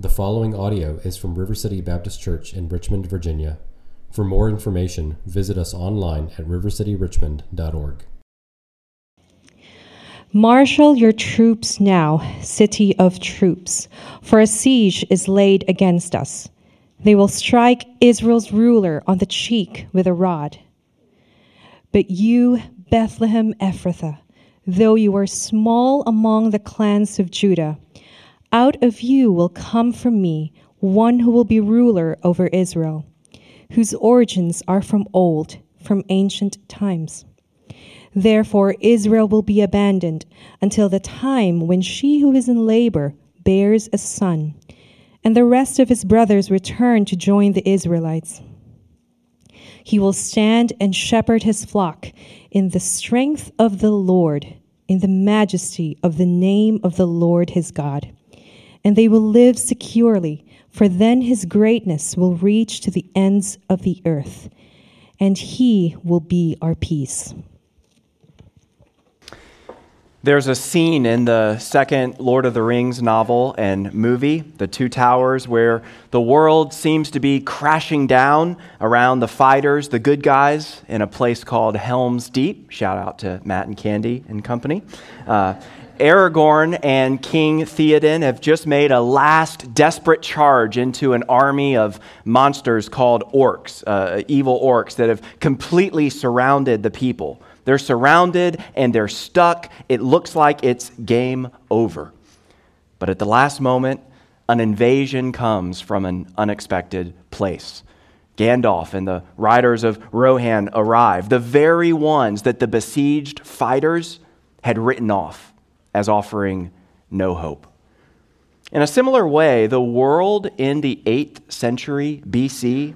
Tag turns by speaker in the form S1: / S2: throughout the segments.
S1: The following audio is from River City Baptist Church in Richmond, Virginia. For more information, visit us online at rivercityrichmond.org.
S2: Marshal your troops now, city of troops, for a siege is laid against us. They will strike Israel's ruler on the cheek with a rod. But you, Bethlehem Ephrathah, though you are small among the clans of Judah, out of you will come from me one who will be ruler over Israel, whose origins are from old, from ancient times. Therefore, Israel will be abandoned until the time when she who is in labor bears a son, and the rest of his brothers return to join the Israelites. He will stand and shepherd his flock in the strength of the Lord, in the majesty of the name of the Lord his God and they will live securely, for then his greatness will reach to the ends of the earth, and he will be our peace.
S3: There's a scene in the second Lord of the Rings novel and movie, The Two Towers, where the world seems to be crashing down around the fighters, the good guys, in a place called Helm's Deep. Shout out to Matt and Candy and company. Uh, Aragorn and King Theoden have just made a last desperate charge into an army of monsters called orcs, uh, evil orcs that have completely surrounded the people. They're surrounded and they're stuck. It looks like it's game over. But at the last moment, an invasion comes from an unexpected place. Gandalf and the riders of Rohan arrive, the very ones that the besieged fighters had written off as offering no hope. In a similar way, the world in the 8th century BC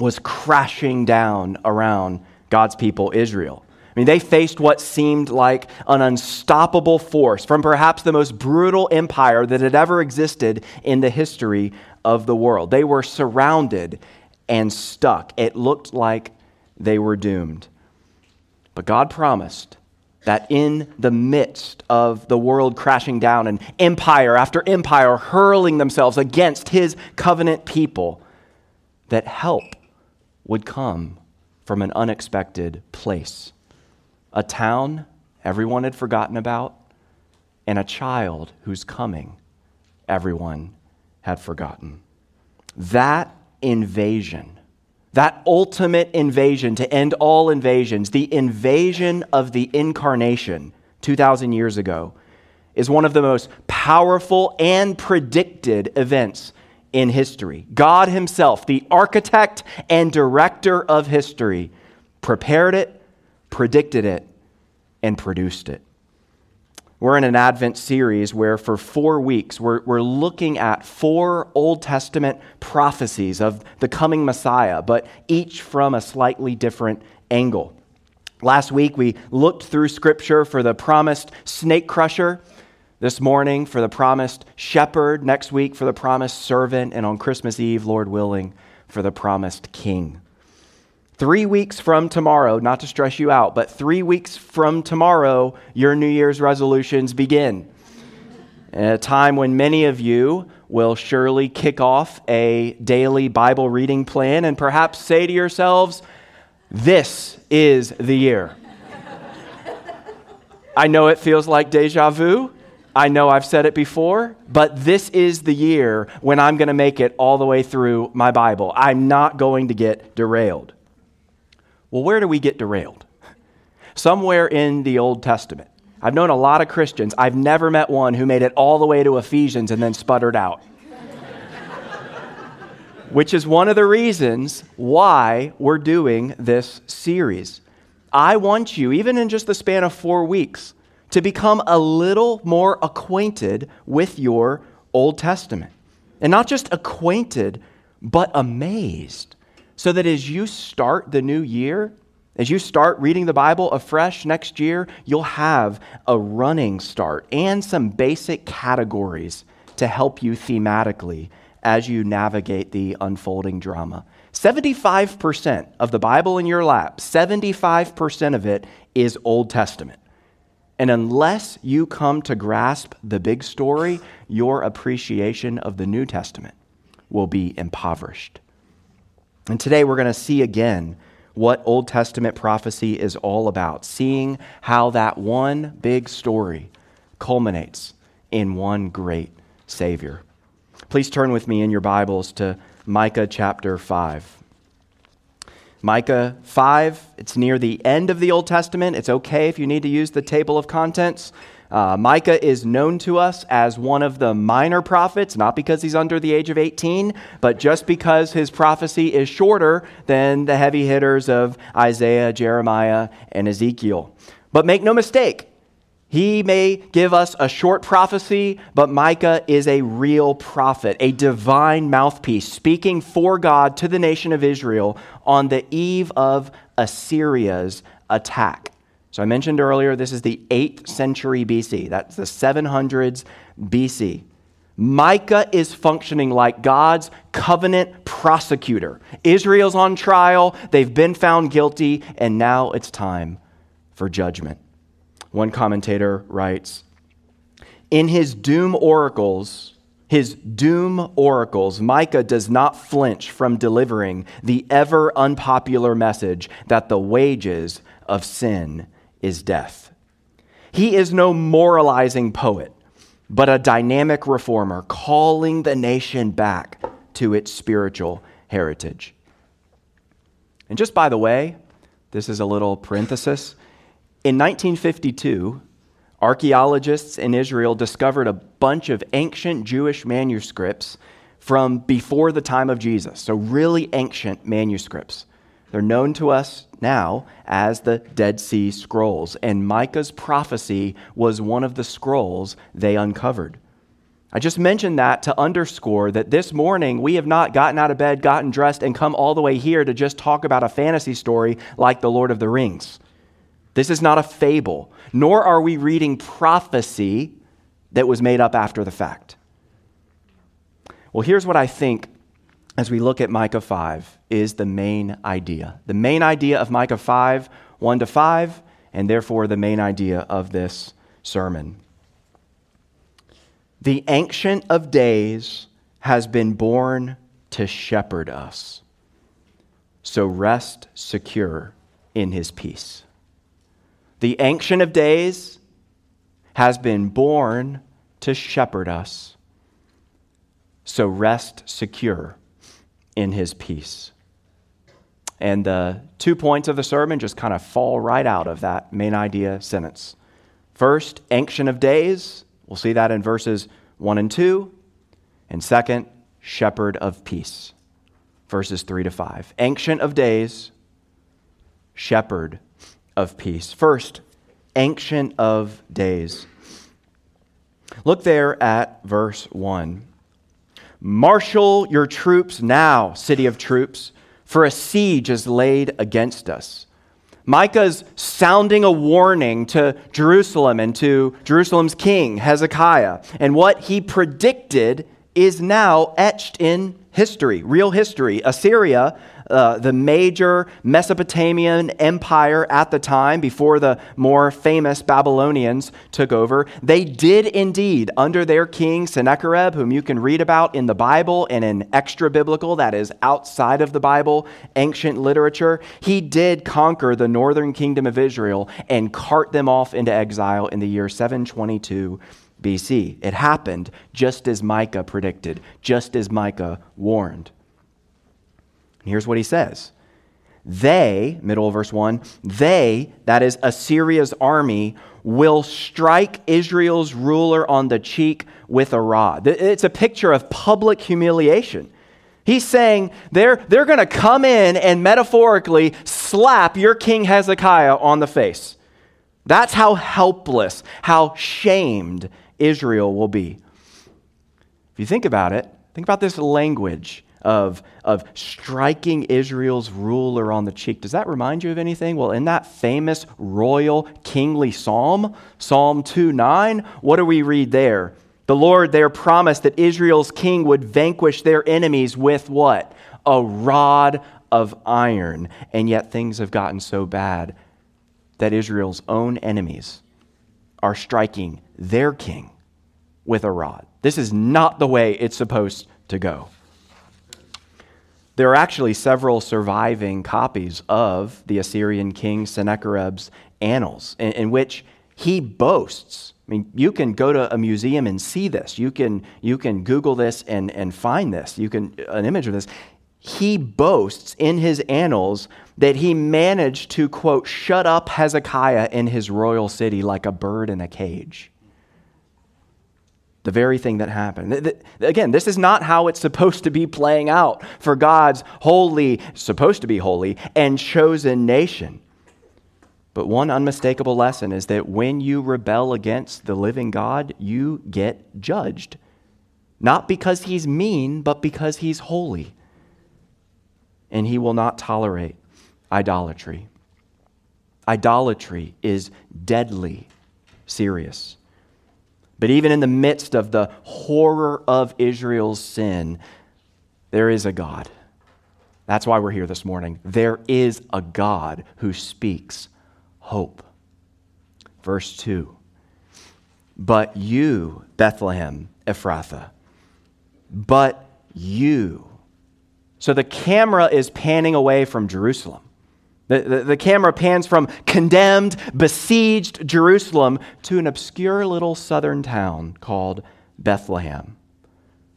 S3: was crashing down around God's people, Israel. I mean, they faced what seemed like an unstoppable force from perhaps the most brutal empire that had ever existed in the history of the world. They were surrounded and stuck. It looked like they were doomed. But God promised that in the midst of the world crashing down and empire after empire hurling themselves against his covenant people, that help would come from an unexpected place. A town everyone had forgotten about, and a child whose coming everyone had forgotten. That invasion that ultimate invasion to end all invasions, the invasion of the incarnation 2,000 years ago, is one of the most powerful and predicted events in history. God Himself, the architect and director of history, prepared it, predicted it, and produced it. We're in an Advent series where, for four weeks, we're, we're looking at four Old Testament prophecies of the coming Messiah, but each from a slightly different angle. Last week, we looked through Scripture for the promised snake crusher. This morning, for the promised shepherd. Next week, for the promised servant. And on Christmas Eve, Lord willing, for the promised king. Three weeks from tomorrow, not to stress you out, but three weeks from tomorrow, your New Year's resolutions begin. At a time when many of you will surely kick off a daily Bible reading plan and perhaps say to yourselves, This is the year. I know it feels like deja vu. I know I've said it before, but this is the year when I'm going to make it all the way through my Bible. I'm not going to get derailed. Well, where do we get derailed? Somewhere in the Old Testament. I've known a lot of Christians. I've never met one who made it all the way to Ephesians and then sputtered out. Which is one of the reasons why we're doing this series. I want you, even in just the span of four weeks, to become a little more acquainted with your Old Testament. And not just acquainted, but amazed so that as you start the new year, as you start reading the Bible afresh next year, you'll have a running start and some basic categories to help you thematically as you navigate the unfolding drama. 75% of the Bible in your lap, 75% of it is Old Testament. And unless you come to grasp the big story, your appreciation of the New Testament will be impoverished. And today we're going to see again what Old Testament prophecy is all about, seeing how that one big story culminates in one great Savior. Please turn with me in your Bibles to Micah chapter 5. Micah 5, it's near the end of the Old Testament. It's okay if you need to use the table of contents. Uh, Micah is known to us as one of the minor prophets, not because he's under the age of 18, but just because his prophecy is shorter than the heavy hitters of Isaiah, Jeremiah, and Ezekiel. But make no mistake, he may give us a short prophecy, but Micah is a real prophet, a divine mouthpiece, speaking for God to the nation of Israel on the eve of Assyria's attack. So I mentioned earlier, this is the 8th century BC. That's the 700s BC. Micah is functioning like God's covenant prosecutor. Israel's on trial, they've been found guilty, and now it's time for judgment. One commentator writes In his doom oracles, his doom oracles, Micah does not flinch from delivering the ever unpopular message that the wages of sin is death. He is no moralizing poet, but a dynamic reformer calling the nation back to its spiritual heritage. And just by the way, this is a little parenthesis. In 1952, archaeologists in Israel discovered a bunch of ancient Jewish manuscripts from before the time of Jesus, so really ancient manuscripts. They're known to us now as the Dead Sea Scrolls, and Micah's prophecy was one of the scrolls they uncovered. I just mentioned that to underscore that this morning we have not gotten out of bed, gotten dressed, and come all the way here to just talk about a fantasy story like The Lord of the Rings. This is not a fable, nor are we reading prophecy that was made up after the fact. Well, here's what I think as we look at Micah 5 is the main idea. The main idea of Micah 5, 1 to 5, and therefore the main idea of this sermon. The Ancient of Days has been born to shepherd us. So rest secure in his peace. The Ancient of Days has been born to shepherd us. So rest secure in his peace. And the two points of the sermon just kind of fall right out of that main idea sentence. First, Ancient of Days. We'll see that in verses 1 and 2. And second, Shepherd of Peace. Verses 3 to 5. Ancient of Days, Shepherd of peace. First, Ancient of Days. Look there at verse 1. Marshal your troops now, city of troops, for a siege is laid against us. Micah's sounding a warning to Jerusalem and to Jerusalem's king, Hezekiah. And what he predicted is now etched in history, real history. Assyria uh, the major Mesopotamian empire at the time, before the more famous Babylonians took over, they did indeed, under their king Sennacherib, whom you can read about in the Bible and in extra biblical, that is outside of the Bible, ancient literature, he did conquer the northern kingdom of Israel and cart them off into exile in the year 722 BC. It happened just as Micah predicted, just as Micah warned. And here's what he says They, middle of verse 1, they, that is Assyria's army, will strike Israel's ruler on the cheek with a rod. It's a picture of public humiliation. He's saying they're, they're going to come in and metaphorically slap your king Hezekiah on the face. That's how helpless, how shamed Israel will be. If you think about it, think about this language of, of striking Israel's ruler on the cheek. Does that remind you of anything? Well, in that famous royal kingly psalm, Psalm 2 9, what do we read there? The Lord there promised that Israel's king would vanquish their enemies with what? A rod of iron. And yet things have gotten so bad that Israel's own enemies are striking their king with a rod. This is not the way it's supposed to go. There are actually several surviving copies of the Assyrian king Sennacherib's annals in, in, which he boasts. I mean, you can go to a museum and see this. You can, you can Google this and, and find this. You can an image of this. He boasts in his annals that he managed to, quote, shut up Hezekiah in his royal city like a bird in a cage the very thing that happened. Again, this is not how it's supposed to be playing out for God's holy, supposed to be holy, and chosen nation. But one unmistakable lesson is that when you rebel against the living God, you get judged. Not because he's mean, but because he's holy. And he will not tolerate idolatry. Idolatry is deadly serious. But even in the midst of the horror of Israel's sin, there is a God. That's why we're here this morning. There is a God who speaks hope. Verse 2 But you, Bethlehem, Ephrathah, but you. So the camera is panning away from Jerusalem. The, the, the, camera pans from condemned, besieged Jerusalem to an obscure little southern town called Bethlehem.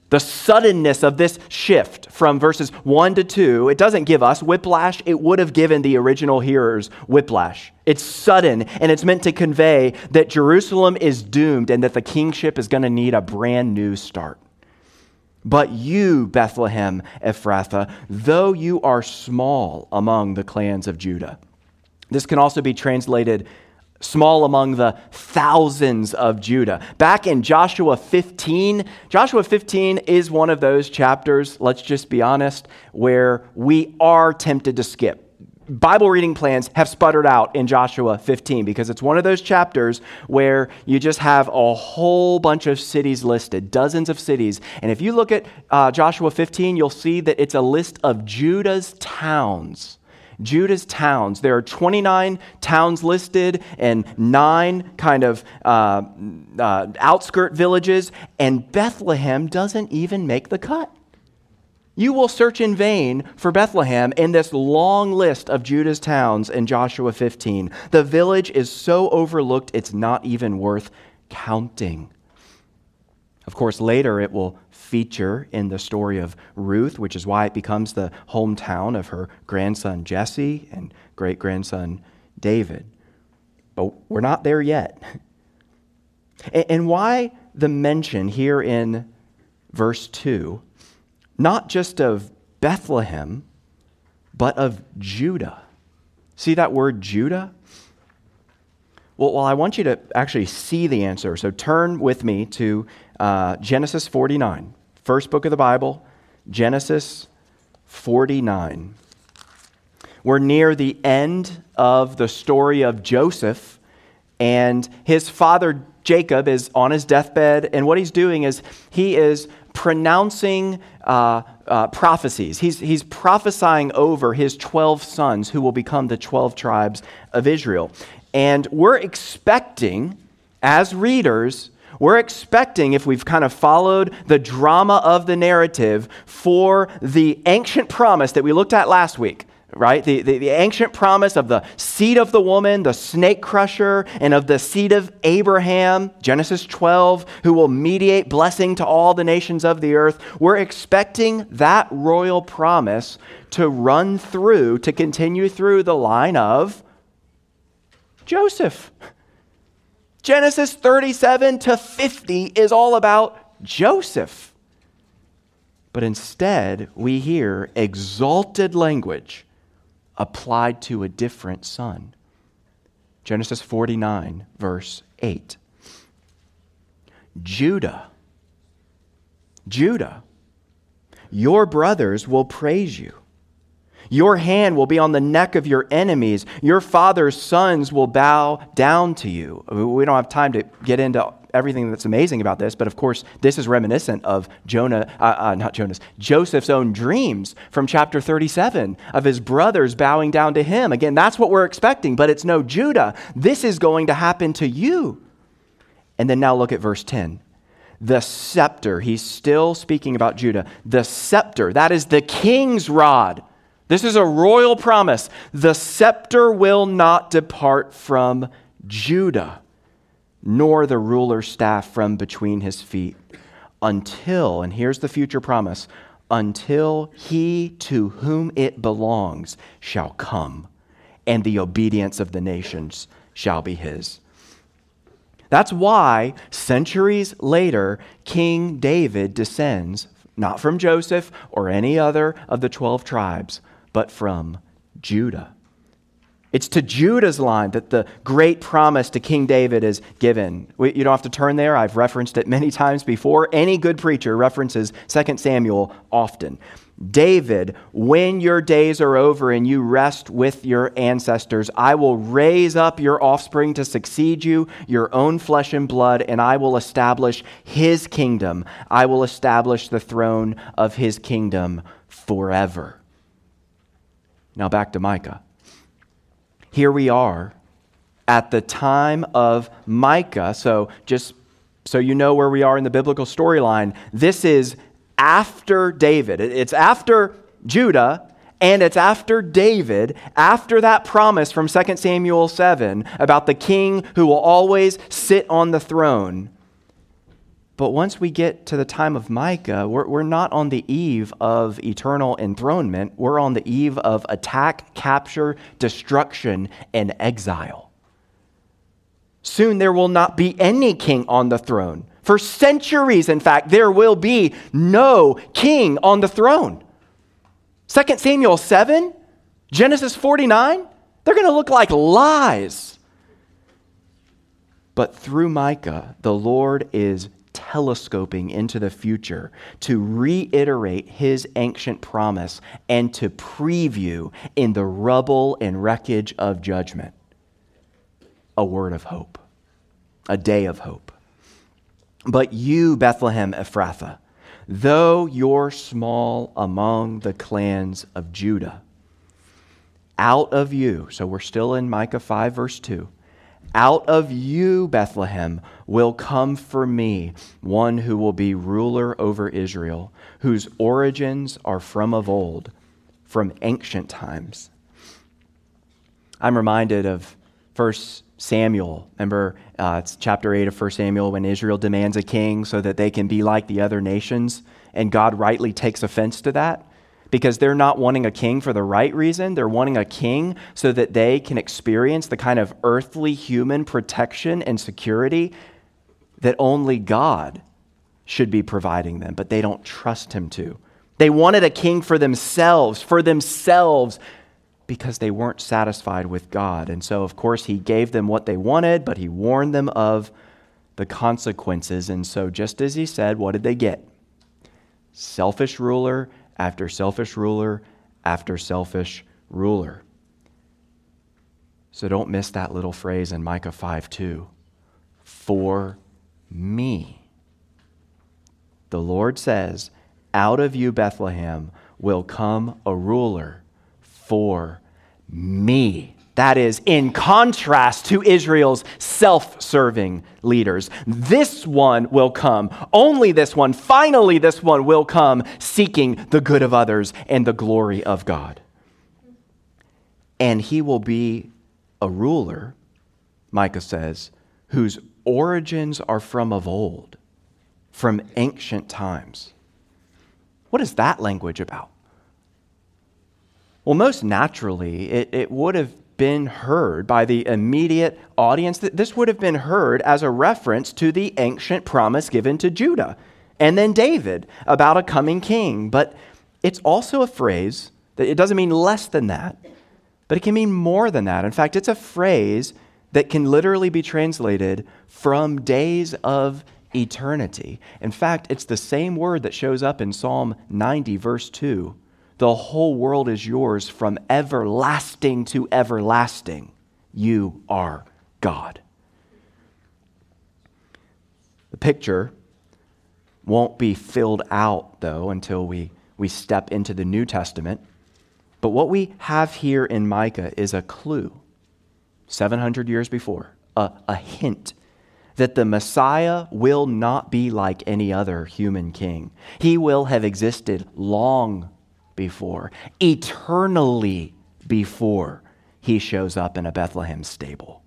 S3: The suddenness of this shift from verses 1 to 2, it doesn't give us whiplash. It would have given the original hearers whiplash. It's sudden, and it's meant to convey that Jerusalem is doomed and that the kingship is going to need a brand new start. But you, Bethlehem Ephrathah, though you are small among the clans of Judah. This can also be translated small among the thousands of Judah. Back in Joshua 15, Joshua 15 is one of those chapters, let's just be honest, where we are tempted to skip. Bible reading plans have sputtered out in Joshua 15 because it's one of those chapters where you just have a whole bunch of cities listed, dozens of cities. And if you look at uh, Joshua 15, you'll see that it's a list of Judah's towns. Judah's towns. There are 29 towns listed and nine kind of uh, uh, outskirt villages, and Bethlehem doesn't even make the cut. You will search in vain for Bethlehem in this long list of Judah's towns in Joshua 15. The village is so overlooked, it's not even worth counting. Of course, later it will feature in the story of Ruth, which is why it becomes the hometown of her grandson Jesse and great grandson David. But we're not there yet. And why the mention here in verse 2 not just of Bethlehem, but of Judah. See that word Judah? Well, well, I want you to actually see the answer. So turn with me to uh, Genesis 49, first book of the Bible, Genesis 49. We're near the end of the story of Joseph, and his father Jacob is on his deathbed, and what he's doing is he is pronouncing uh, uh, prophecies. He's, he's prophesying over his 12 sons who will become the 12 tribes of Israel. And we're expecting, as readers, we're expecting, if we've kind of followed the drama of the narrative, for the ancient promise that we looked at last week right? The, the, the, ancient promise of the seed of the woman, the snake crusher, and of the seed of Abraham, Genesis 12, who will mediate blessing to all the nations of the earth. We're expecting that royal promise to run through, to continue through the line of Joseph. Genesis 37 to 50 is all about Joseph. But instead, we hear exalted language applied to a different son. Genesis 49, verse 8. Judah, Judah, your brothers will praise you. Your hand will be on the neck of your enemies. Your father's sons will bow down to you. We don't have time to get into everything that's amazing about this, but of course, this is reminiscent of Jonah, uh, uh, not Jonas, Joseph's own dreams from chapter 37 of his brothers bowing down to him. Again, that's what we're expecting, but it's no Judah. This is going to happen to you. And then now look at verse 10. The scepter, he's still speaking about Judah. The scepter, that is the king's rod. This is a royal promise. The scepter will not depart from Judah, nor the ruler's staff from between his feet, until, and here's the future promise, until he to whom it belongs shall come, and the obedience of the nations shall be his. That's why, centuries later, King David descends not from Joseph or any other of the 12 tribes, but from Judah. It's to Judah's line that the great promise to King David is given. We, you don't have to turn there. I've referenced it many times before. Any good preacher references 2 Samuel often. David, when your days are over and you rest with your ancestors, I will raise up your offspring to succeed you, your own flesh and blood, and I will establish his kingdom. I will establish the throne of his kingdom forever. Now back to Micah. Here we are at the time of Micah. So just so you know where we are in the biblical storyline, this is after David. It's after Judah and it's after David, after that promise from 2 Samuel 7 about the king who will always sit on the throne. But once we get to the time of Micah, we're, we're not on the eve of eternal enthronement. We're on the eve of attack, capture, destruction, and exile. Soon there will not be any king on the throne. For centuries, in fact, there will be no king on the throne. 2 Samuel 7, Genesis 49, they're going to look like lies. But through Micah, the Lord is telescoping into the future to reiterate his ancient promise and to preview in the rubble and wreckage of judgment a word of hope, a day of hope. But you, Bethlehem Ephrathah, though you're small among the clans of Judah, out of you, so we're still in Micah 5, verse 2, out of you, Bethlehem, will come for me one who will be ruler over Israel, whose origins are from of old, from ancient times. I'm reminded of First Samuel. Remember, uh, it's chapter 8 of 1 Samuel when Israel demands a king so that they can be like the other nations. And God rightly takes offense to that because they're not wanting a king for the right reason. They're wanting a king so that they can experience the kind of earthly human protection and security that only God should be providing them, but they don't trust him to. They wanted a king for themselves, for themselves, because they weren't satisfied with God. And so, of course, he gave them what they wanted, but he warned them of the consequences. And so, just as he said, what did they get? Selfish ruler after selfish ruler after selfish ruler. So don't miss that little phrase in Micah 5 2. For me. The Lord says, Out of you, Bethlehem, will come a ruler for me. That is in contrast to Israel's self serving leaders. This one will come. Only this one, finally, this one will come seeking the good of others and the glory of God. And he will be a ruler, Micah says, whose origins are from of old, from ancient times. What is that language about? Well, most naturally, it, it would have been heard by the immediate audience. This would have been heard as a reference to the ancient promise given to Judah and then David about a coming king. But it's also a phrase that it doesn't mean less than that, but it can mean more than that. In fact, it's a phrase that can literally be translated from days of eternity. In fact, it's the same word that shows up in Psalm 90, verse 2 the whole world is yours from everlasting to everlasting. You are God. The picture won't be filled out, though, until we, we step into the New Testament. But what we have here in Micah is a clue, 700 years before, a, a hint that the Messiah will not be like any other human king. He will have existed long before, eternally before he shows up in a Bethlehem stable.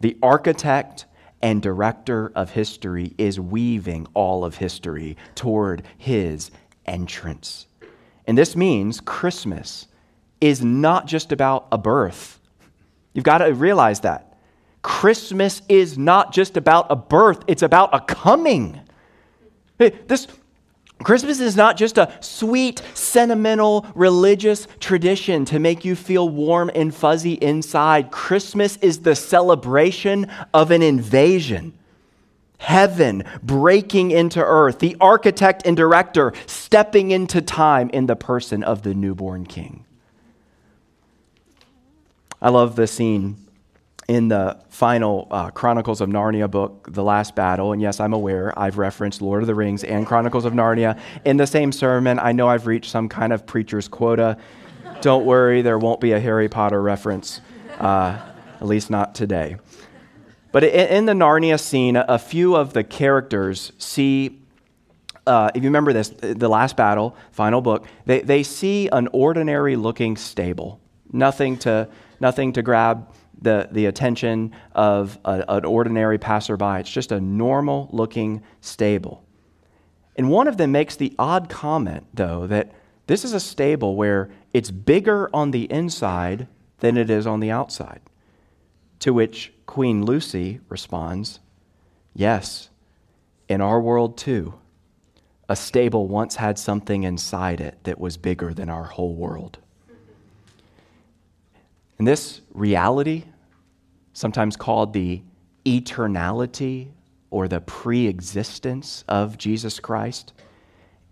S3: The architect and director of history is weaving all of history toward his entrance. And this means Christmas is not just about a birth. You've got to realize that. Christmas is not just about a birth, it's about a coming. This Christmas is not just a sweet, sentimental, religious tradition to make you feel warm and fuzzy inside. Christmas is the celebration of an invasion. Heaven breaking into earth, the architect and director stepping into time in the person of the newborn king. I love the scene in the final uh, Chronicles of Narnia book, The Last Battle. And yes, I'm aware I've referenced Lord of the Rings and Chronicles of Narnia in the same sermon. I know I've reached some kind of preacher's quota. Don't worry, there won't be a Harry Potter reference, uh, at least not today. But in, the Narnia scene, a few of the characters see uh, if you remember this, the last battle, final book, they, they see an ordinary looking stable. Nothing to, nothing to grab the, the attention of a, an ordinary passerby. It's just a normal looking stable. And one of them makes the odd comment, though, that this is a stable where it's bigger on the inside than it is on the outside. To which Queen Lucy responds, Yes, in our world too, a stable once had something inside it that was bigger than our whole world. And this reality, sometimes called the eternality or the pre existence of Jesus Christ,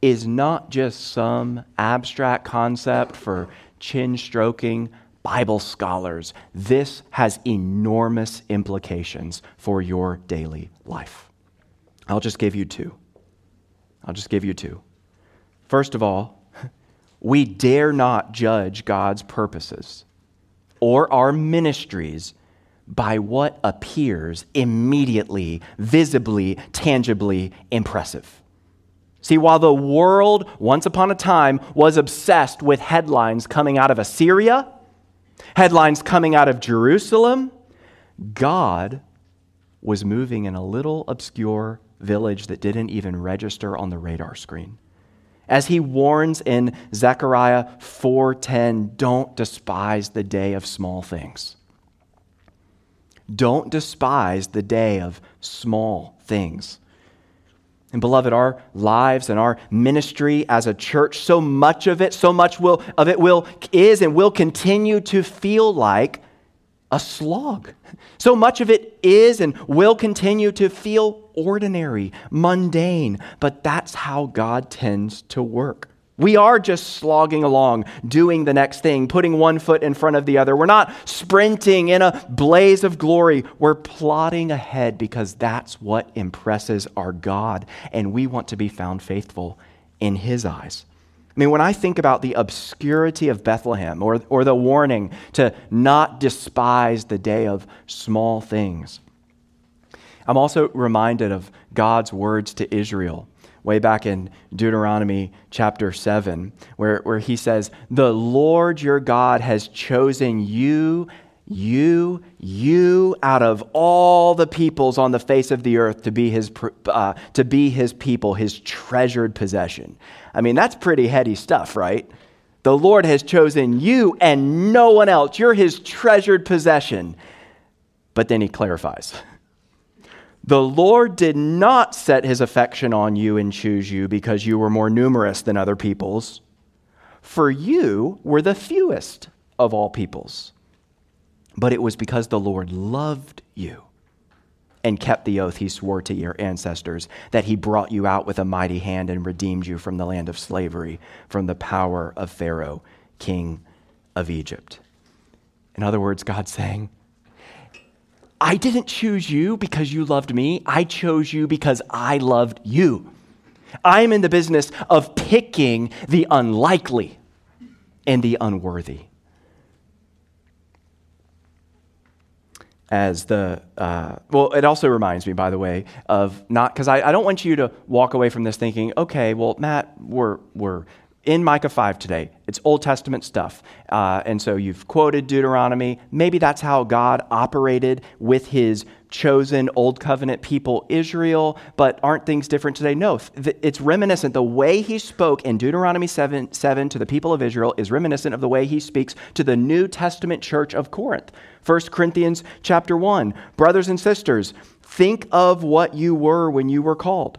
S3: is not just some abstract concept for chin stroking Bible scholars. This has enormous implications for your daily life. I'll just give you two. I'll just give you two. First of all, we dare not judge God's purposes or our ministries by what appears immediately, visibly, tangibly impressive. See, while the world once upon a time was obsessed with headlines coming out of Assyria, headlines coming out of Jerusalem, God was moving in a little obscure village that didn't even register on the radar screen. As he warns in Zechariah 4:10, don't despise the day of small things. Don't despise the day of small things. And beloved, our lives and our ministry as a church, so much of it, so much will, of it will is and will continue to feel like a slog. So much of it is and will continue to feel ordinary, mundane, but that's how God tends to work. We are just slogging along, doing the next thing, putting one foot in front of the other. We're not sprinting in a blaze of glory. We're plodding ahead because that's what impresses our God, and we want to be found faithful in His eyes. I mean, when I think about the obscurity of Bethlehem or, or the warning to not despise the day of small things, I'm also reminded of God's words to Israel way back in Deuteronomy chapter 7, where, where he says, The Lord your God has chosen you, you, you out of all the peoples on the face of the earth to be his, uh, to be his people, his treasured possession. I mean, that's pretty heady stuff, right? The Lord has chosen you and no one else. You're his treasured possession. But then he clarifies. The Lord did not set his affection on you and choose you because you were more numerous than other peoples, for you were the fewest of all peoples. But it was because the Lord loved you and kept the oath he swore to your ancestors that he brought you out with a mighty hand and redeemed you from the land of slavery, from the power of Pharaoh, king of Egypt. In other words, God's saying, I didn't choose you because you loved me. I chose you because I loved you. I'm in the business of picking the unlikely and the unworthy. as the, uh, well, it also reminds me, by the way, of not, because I, I don't want you to walk away from this thinking, okay, well, Matt, we're, we're in Micah 5 today. It's Old Testament stuff. Uh, and so you've quoted Deuteronomy. Maybe that's how God operated with his chosen Old Covenant people, Israel, but aren't things different today? No, it's reminiscent. The way he spoke in Deuteronomy 7, 7 to the people of Israel is reminiscent of the way he speaks to the New Testament church of Corinth. 1 Corinthians chapter 1. Brothers and sisters, think of what you were when you were called.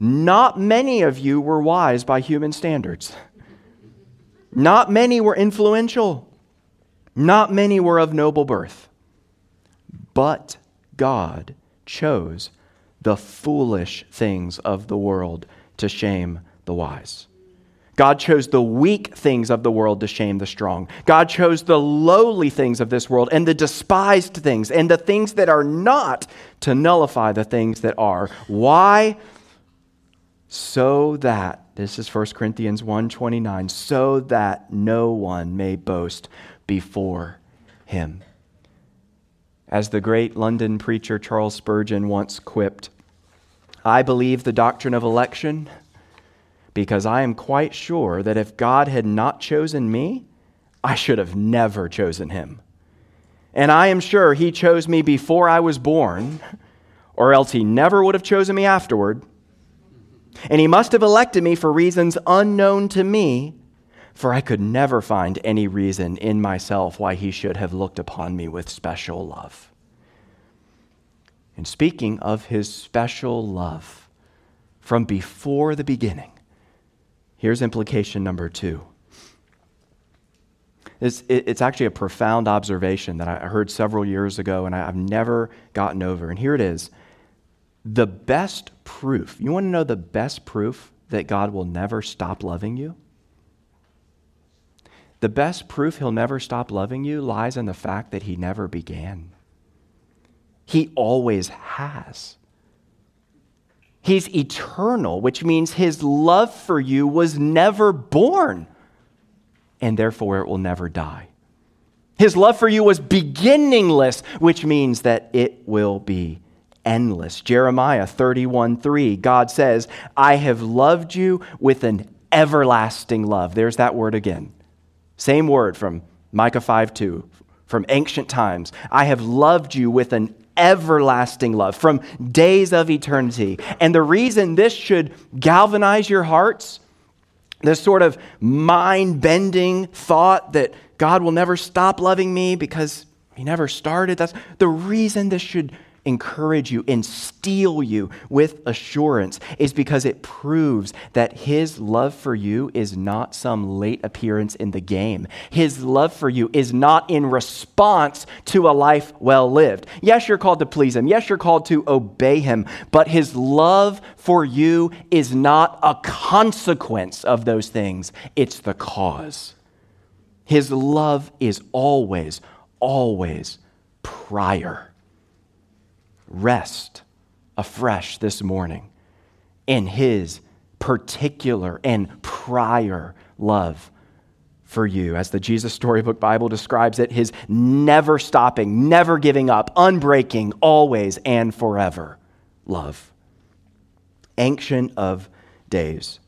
S3: Not many of you were wise by human standards. Not many were influential. Not many were of noble birth. But God chose the foolish things of the world to shame the wise. God chose the weak things of the world to shame the strong. God chose the lowly things of this world and the despised things and the things that are not to nullify the things that are. Why? So that this is 1 Corinthians 1:29 so that no one may boast before him. As the great London preacher Charles Spurgeon once quipped, I believe the doctrine of election because I am quite sure that if God had not chosen me, I should have never chosen him. And I am sure he chose me before I was born, or else he never would have chosen me afterward. And he must have elected me for reasons unknown to me, for I could never find any reason in myself why he should have looked upon me with special love. And speaking of his special love from before the beginning, here's implication number two. It's, it's actually a profound observation that I heard several years ago and I've never gotten over. And here it is the best proof, you want to know the best proof that God will never stop loving you? The best proof he'll never stop loving you lies in the fact that he never began. He always has. He's eternal, which means his love for you was never born, and therefore it will never die. His love for you was beginningless, which means that it will be endless. Jeremiah 31 3, God says, I have loved you with an everlasting love. There's that word again. Same word from Micah 5 2, from ancient times. I have loved you with an everlasting love from days of eternity. And the reason this should galvanize your hearts, this sort of mind bending thought that God will never stop loving me because he never started, that's the reason this should encourage you, instill you with assurance is because it proves that His love for you is not some late appearance in the game. His love for you is not in response to a life well lived. Yes, you're called to please Him. Yes, you're called to obey Him. But His love for you is not a consequence of those things, it's the cause. His love is always, always prior rest afresh this morning in His particular and prior love for you. As the Jesus Storybook Bible describes it, His never stopping, never giving up, unbreaking, always and forever love. Ancient of days.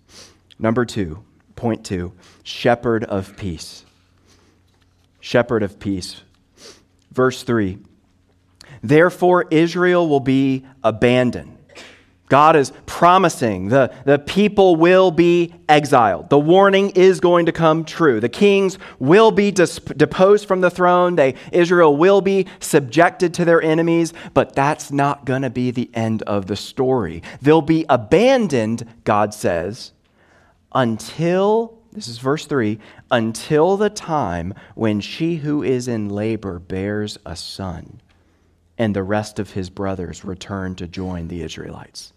S3: Number two, point two, shepherd of peace. Shepherd of peace. Verse three. Therefore, Israel will be abandoned. God is promising the, the people will be exiled. The warning is going to come true. The kings will be dis- deposed from the throne. They, Israel will be subjected to their enemies, but that's not going to be the end of the story. They'll be abandoned, God says, until, this is verse 3, until the time when she who is in labor bears a son and the rest of his brothers returned to join the Israelites.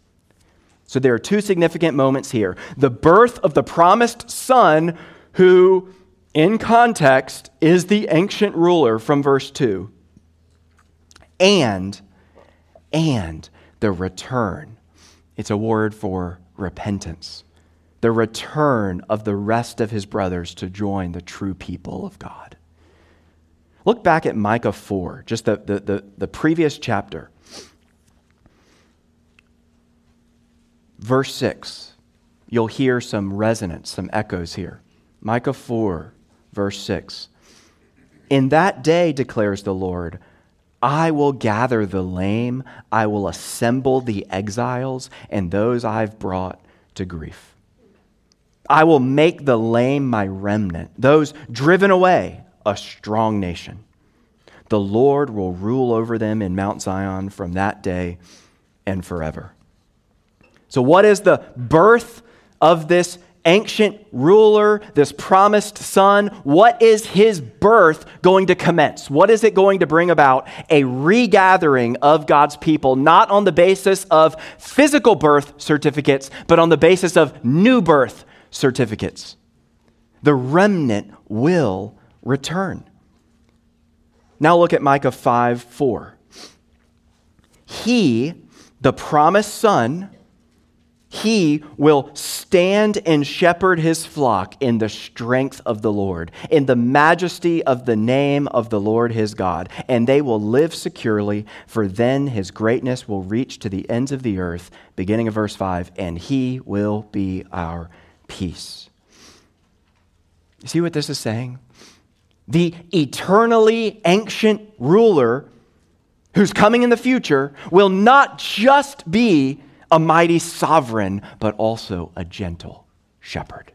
S3: So there are two significant moments here the birth of the promised son, who, in context, is the ancient ruler from verse 2, and, and the return. It's a word for repentance. The return of the rest of his brothers to join the true people of God. Look back at Micah 4, just the, the, the, the previous chapter. Verse 6, you'll hear some resonance, some echoes here. Micah 4, verse 6. In that day, declares the Lord, I will gather the lame, I will assemble the exiles and those I've brought to grief. I will make the lame my remnant, those driven away, a strong nation. The Lord will rule over them in Mount Zion from that day and forever. So, what is the birth of this ancient ruler, this promised son, what is his birth going to commence? What is it going to bring about? A regathering of God's people, not on the basis of physical birth certificates, but on the basis of new birth certificates. The remnant will return. Now look at Micah 5 4. He, the promised son, he will stand and shepherd his flock in the strength of the Lord, in the majesty of the name of the Lord his God, and they will live securely, for then his greatness will reach to the ends of the earth, beginning of verse 5, and he will be our peace. See what this is saying? The eternally ancient ruler who's coming in the future will not just be a mighty sovereign, but also a gentle shepherd.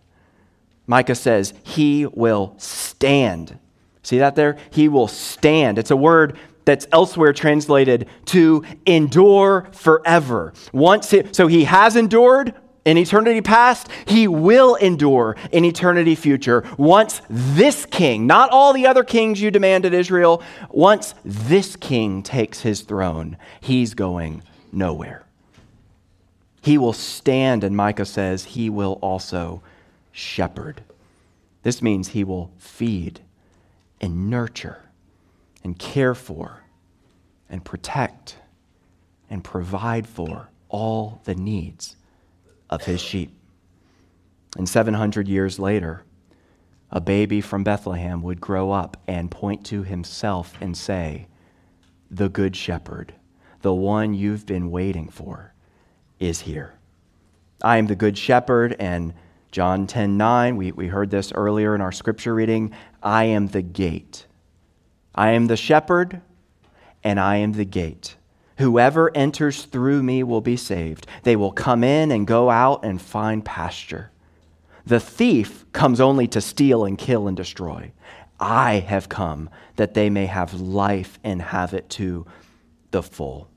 S3: Micah says, He will stand. See that there? He will stand. It's a word that's elsewhere translated to endure forever. Once so he has endured in eternity past, he will endure in eternity future. Once this king, not all the other kings you demanded Israel, once this king takes his throne, he's going nowhere. He will stand, and Micah says he will also shepherd. This means he will feed and nurture and care for and protect and provide for all the needs of his sheep. And 700 years later, a baby from Bethlehem would grow up and point to himself and say, The Good Shepherd, the one you've been waiting for is here. I am the good shepherd, and John 10 9, we, we heard this earlier in our scripture reading. I am the gate. I am the shepherd, and I am the gate. Whoever enters through me will be saved. They will come in and go out and find pasture. The thief comes only to steal and kill and destroy. I have come that they may have life and have it to the full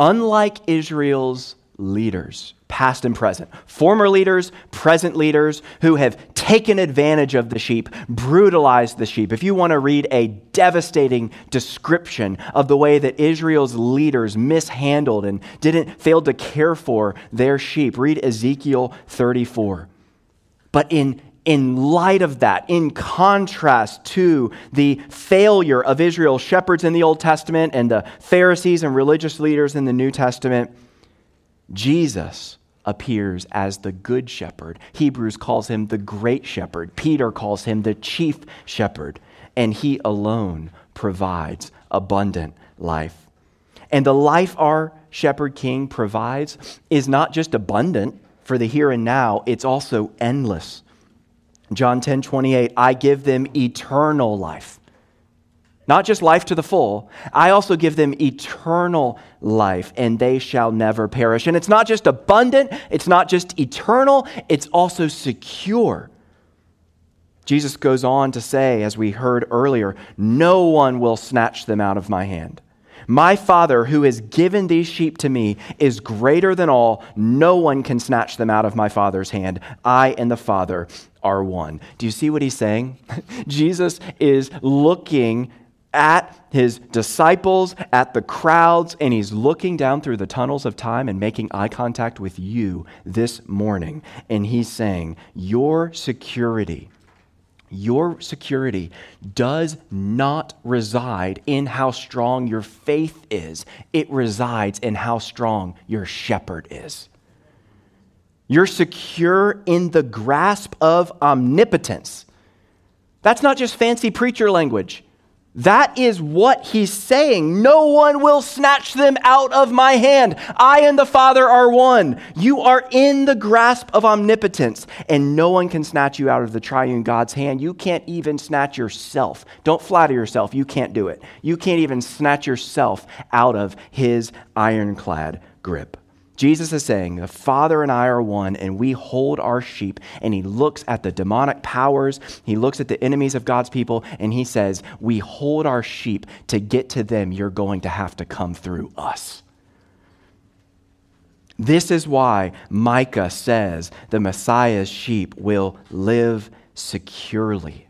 S3: unlike Israel's leaders, past and present, former leaders, present leaders who have taken advantage of the sheep, brutalized the sheep. If you want to read a devastating description of the way that Israel's leaders mishandled and didn't fail to care for their sheep, read Ezekiel 34. But in in light of that, in contrast to the failure of Israel's shepherds in the Old Testament and the Pharisees and religious leaders in the New Testament, Jesus appears as the good shepherd. Hebrews calls him the great shepherd. Peter calls him the chief shepherd. And he alone provides abundant life. And the life our shepherd king provides is not just abundant for the here and now, it's also endless John 10 28, I give them eternal life. Not just life to the full, I also give them eternal life, and they shall never perish. And it's not just abundant, it's not just eternal, it's also secure. Jesus goes on to say, as we heard earlier, no one will snatch them out of my hand. My Father, who has given these sheep to me, is greater than all. No one can snatch them out of my Father's hand. I and the Father are one. Do you see what he's saying? Jesus is looking at his disciples, at the crowds, and he's looking down through the tunnels of time and making eye contact with you this morning. And he's saying, Your security, your security does not reside in how strong your faith is, it resides in how strong your shepherd is. You're secure in the grasp of omnipotence. That's not just fancy preacher language. That is what he's saying. No one will snatch them out of my hand. I and the Father are one. You are in the grasp of omnipotence, and no one can snatch you out of the triune God's hand. You can't even snatch yourself. Don't flatter yourself. You can't do it. You can't even snatch yourself out of his ironclad grip. Jesus is saying, The Father and I are one, and we hold our sheep. And he looks at the demonic powers, he looks at the enemies of God's people, and he says, We hold our sheep. To get to them, you're going to have to come through us. This is why Micah says the Messiah's sheep will live securely.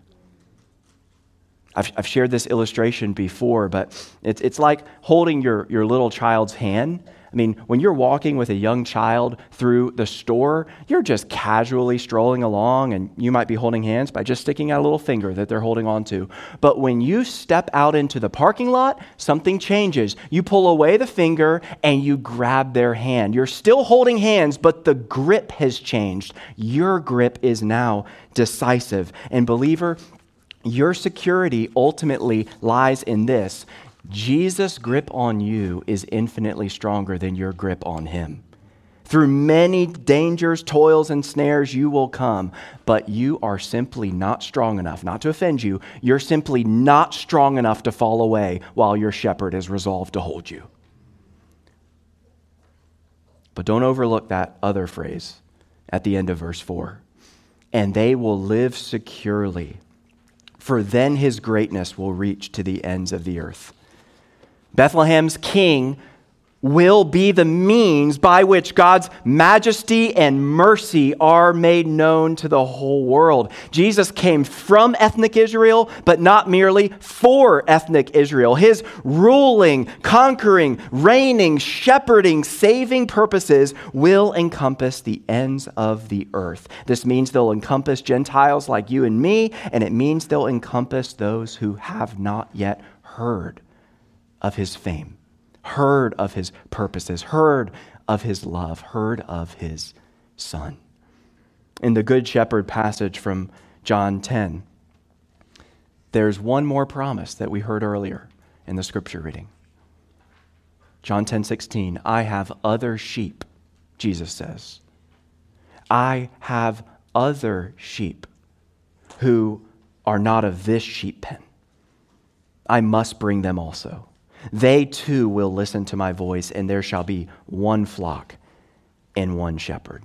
S3: I've, I've shared this illustration before, but it's, it's like holding your, your little child's hand I mean, when you're walking with a young child through the store, you're just casually strolling along and you might be holding hands by just sticking out a little finger that they're holding on to. But when you step out into the parking lot, something changes. You pull away the finger and you grab their hand. You're still holding hands, but the grip has changed. Your grip is now decisive. And, believer, your security ultimately lies in this Jesus' grip on you is infinitely stronger than your grip on him. Through many dangers, toils, and snares, you will come, but you are simply not strong enough, not to offend you, you're simply not strong enough to fall away while your shepherd is resolved to hold you. But don't overlook that other phrase at the end of verse 4 and they will live securely, for then his greatness will reach to the ends of the earth. Bethlehem's king will be the means by which God's majesty and mercy are made known to the whole world. Jesus came from ethnic Israel, but not merely for ethnic Israel. His ruling, conquering, reigning, shepherding, saving purposes will encompass the ends of the earth. This means they'll encompass Gentiles like you and me, and it means they'll encompass those who have not yet heard of his fame, heard of his purposes, heard of his love, heard of his son. In the Good Shepherd passage from John 10, there's one more promise that we heard earlier in the scripture reading. John 10 16, I have other sheep, Jesus says. I have other sheep who are not of this sheep pen. I must bring them also. They too will listen to my voice, and there shall be one flock and one shepherd.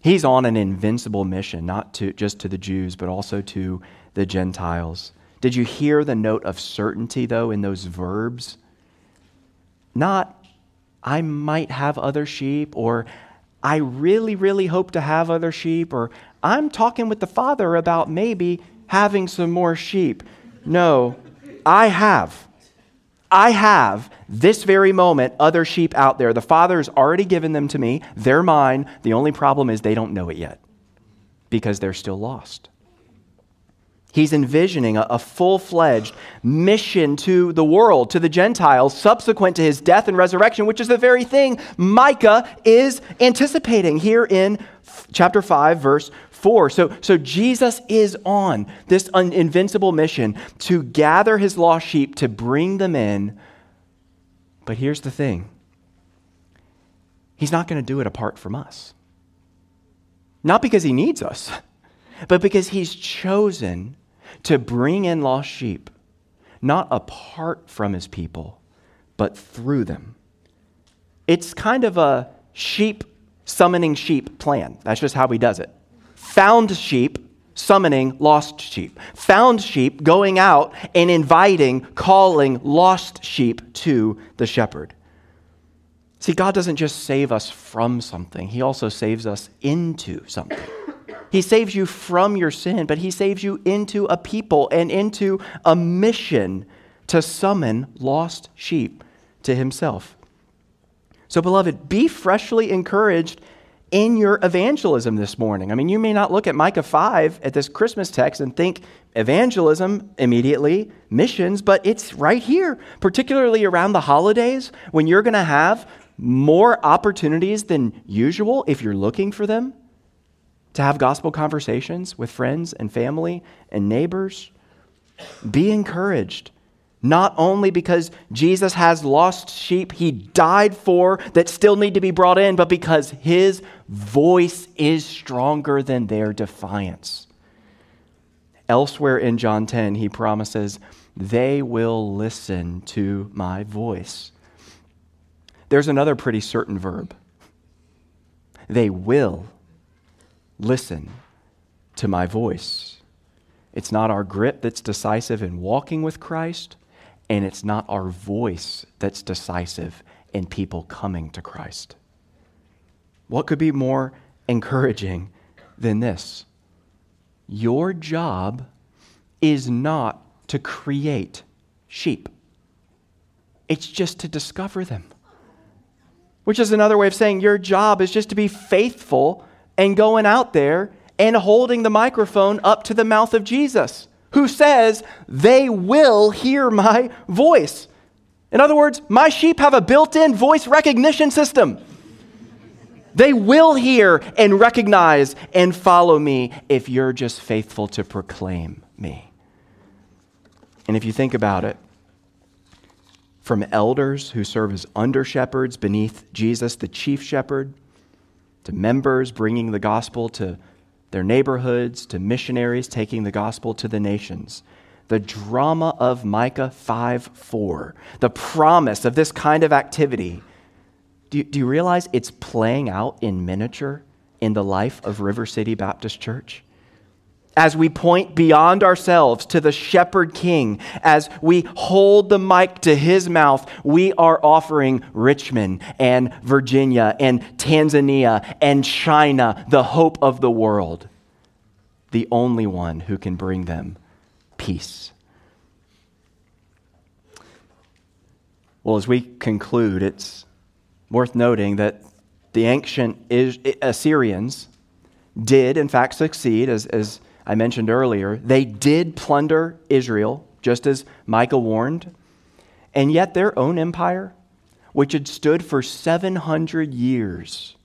S3: He's on an invincible mission, not to, just to the Jews, but also to the Gentiles. Did you hear the note of certainty, though, in those verbs? Not, I might have other sheep, or I really, really hope to have other sheep, or I'm talking with the Father about maybe having some more sheep. No, I have. I have this very moment other sheep out there. The Father's already given them to me. They're mine. The only problem is they don't know it yet because they're still lost. He's envisioning a, a full fledged mission to the world, to the Gentiles, subsequent to his death and resurrection, which is the very thing Micah is anticipating here in chapter 5, verse 4. So, so Jesus is on this un- invincible mission to gather his lost sheep, to bring them in. But here's the thing He's not going to do it apart from us. Not because he needs us, but because he's chosen to bring in lost sheep, not apart from his people, but through them. It's kind of a sheep summoning sheep plan. That's just how he does it found sheep summoning lost sheep, found sheep going out and inviting, calling lost sheep to the shepherd. See, God doesn't just save us from something, He also saves us into something. He saves you from your sin, but He saves you into a people and into a mission to summon lost sheep to Himself. So, beloved, be freshly encouraged in your evangelism this morning. I mean, you may not look at Micah 5 at this Christmas text and think evangelism immediately, missions, but it's right here, particularly around the holidays when you're going to have more opportunities than usual if you're looking for them. to have gospel conversations with friends and family and neighbors. Be encouraged, not only because Jesus has lost sheep he died for that still need to be brought in, but because his voice is stronger than their defiance. Elsewhere in John 10, he promises, They will listen to my voice. There's another pretty certain verb. They will listen to my voice. It's not our grip that's decisive in walking with Christ, and it's not our voice that's decisive in people coming to Christ. What could be more encouraging than this? Your job is not to create sheep, it's just to discover them. Which is another way of saying your job is just to be faithful and going out there and holding the microphone up to the mouth of Jesus, who says, They will hear my voice. In other words, my sheep have a built in voice recognition system. They will hear and recognize and follow me if you're just faithful to proclaim me. And if you think about it, from elders who serve as under shepherds beneath Jesus, the chief shepherd, to members bringing the gospel to their neighborhoods, to missionaries taking the gospel to the nations. The drama of Micah 5 4, the promise of this kind of activity do you, do you realize it's playing out in miniature in the life of River City Baptist Church? As we point beyond ourselves to the shepherd king, as we hold the mic to his mouth, we are offering Richmond and Virginia and Tanzania and China the hope of the world, the only one who can bring them peace. Well, as we conclude, it's worth noting that the ancient Assyrians did, in fact, succeed, as, as I mentioned earlier. They did plunder Israel, just as Micah warned. And yet, their own empire, which had stood for 700 years,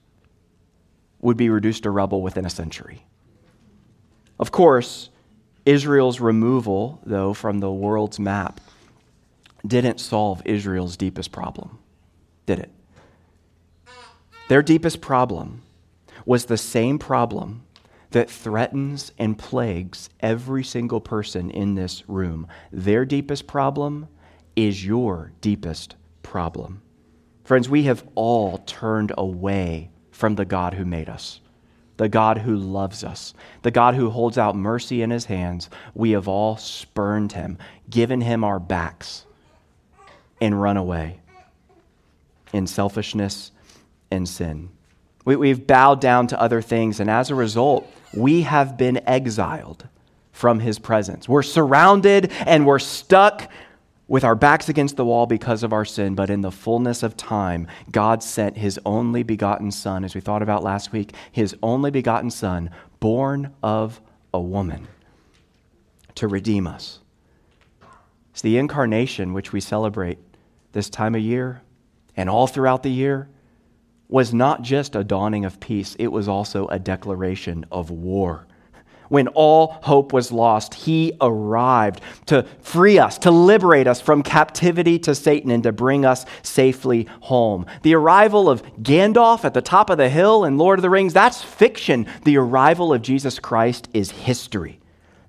S3: would be reduced to rubble within a century. Of course, Israel's removal, though, from the world's map didn't solve Israel's deepest problem, did it? Their deepest problem was the same problem that threatens and plagues every single person in this room. Their deepest problem is your deepest problem. Friends, we have all turned away from the God who made us, the God who loves us, the God who holds out mercy in his hands. We have all spurned him, given him our backs, and run away in selfishness and sin. We, we've bowed down to other things, and as a result, we have been exiled from his presence. We're surrounded and we're stuck with our backs against the wall because of our sin, but in the fullness of time, God sent his only begotten Son, as we thought about last week, his only begotten Son, born of a woman, to redeem us. It's the incarnation which we celebrate this time of year and all throughout the year was not just a dawning of peace, it was also a declaration of war. When all hope was lost, he arrived to free us, to liberate us from captivity to Satan, and to bring us safely home. The arrival of Gandalf at the top of the hill in Lord of the Rings, that's fiction. The arrival of Jesus Christ is history.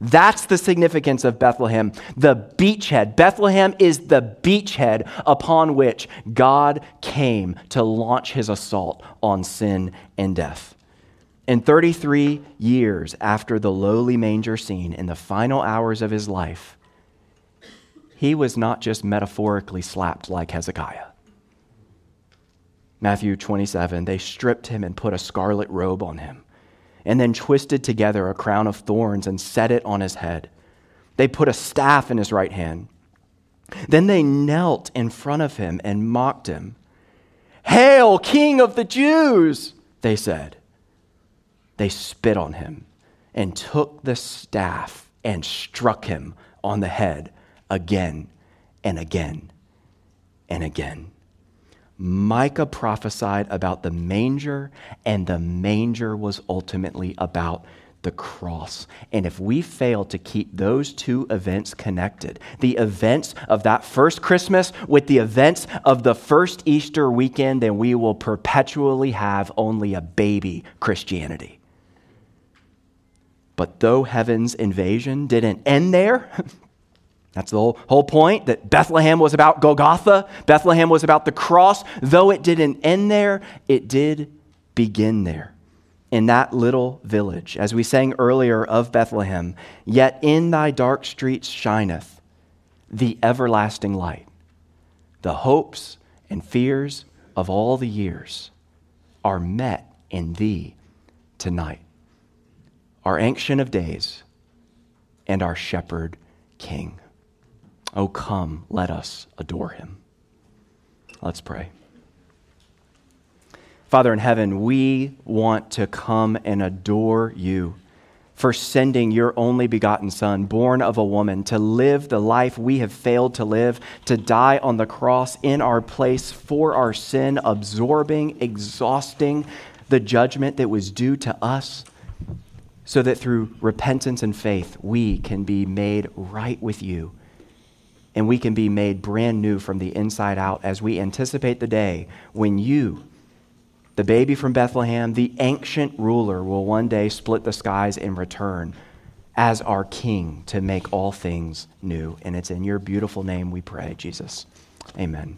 S3: That's the significance of Bethlehem. The beachhead. Bethlehem is the beachhead upon which God came to launch his assault on sin and death. And 33 years after the lowly manger scene, in the final hours of his life, he was not just metaphorically slapped like Hezekiah. Matthew 27, they stripped him and put a scarlet robe on him and then twisted together a crown of thorns and set it on his head. They put a staff in his right hand. Then they knelt in front of him and mocked him. Hail, King of the Jews! They said. They spit on him and took the staff and struck him on the head again and again and again. Micah prophesied about the manger, and the manger was ultimately about the cross. And if we fail to keep those two events connected, the events of that first Christmas with the events of the first Easter weekend, then we will perpetually have only a baby Christianity. But though heaven's invasion didn't end there, that's the whole, point that Bethlehem was about Golgotha, Bethlehem was about the cross. Though it didn't end there, it did begin there in that little village, as we sang earlier of Bethlehem, yet in thy dark streets shineth the everlasting light. The hopes and fears of all the years are met in thee tonight. Our ancient of days and our shepherd king. Oh, come, let us adore him. Let's pray. Father in heaven, we want to come and adore you for sending your only begotten Son, born of a woman, to live the life we have failed to live, to die on the cross in our place for our sin, absorbing, exhausting the judgment that was due to us, so that through repentance and faith we can be made right with you. And we can be made brand new from the inside out as we anticipate the day when you the baby from Bethlehem, the ancient ruler, will one day split the skies in return as our king to make all things new. And it's in your beautiful name we pray, Jesus. Amen.